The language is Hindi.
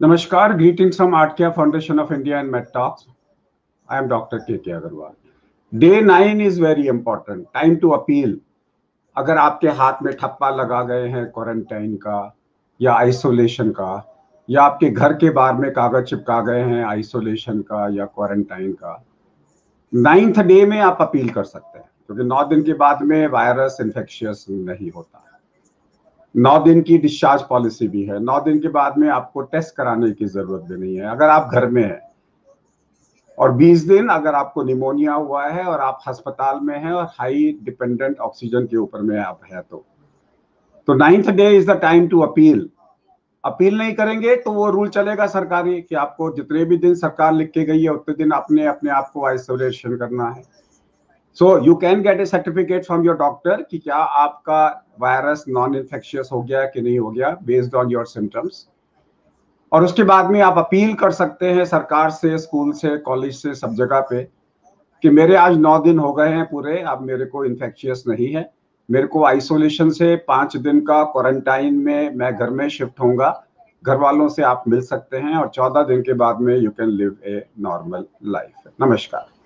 Namaskar, greetings from Artkia Foundation of India and. I am Dr. K. K. Agarwal. Day nine is very important. Time to appeal. अगर आपके हाथ में ठप्पा लगा गए हैं क्वारंटाइन का या आइसोलेशन का या आपके घर के बाहर में कागज़ चिपका गए हैं आइसोलेशन का या क्वारंटाइन का नाइन्थ डे में आप अपील कर सकते हैं क्योंकि नौ दिन के बाद में वायरस इन्फेक्शियस नहीं होता नौ दिन की डिस्चार्ज पॉलिसी भी है। नौ दिन के बाद में आपको टेस्ट कराने की ज़रूरत भी नहीं है। अगर आप घर में हैं और 20 दिन अगर आपको निमोनिया हुआ है और आप अस्पताल में हैं और हाई डिपेंडेंट ऑक्सीजन के ऊपर में आप है तो। तो ninth day is the time to appeal appeal नहीं करेंगे तो वो रूल चलेगा सरकारी कि आपको जितने भी दिन सरकार लिख के गई है, उतने दिन अपने अपने आप को आइसोलेशन करना है। So you can get a certificate from your doctor कि क्या आपका वायरस नॉन इन्फेक्शियस हो गया कि नहीं हो गया बेस्ड ऑन योर सिम्टम्स और उसके बाद में आप अपील कर सकते हैं सरकार से स्कूल से कॉलेज से, सब जगह पे कि मेरे आज नौ दिन हो गए हैं पूरे, अब मेरे को इन्फेक्शियस नहीं है। मेरे को आइसोलेशन से पाँच दिन का क्वारंटाइन में मैं घर में शिफ्ट होऊँगा। घर वालों से आप मिल सकते हैं और चौदह दिन के बाद में you can live a normal life नमस्कार।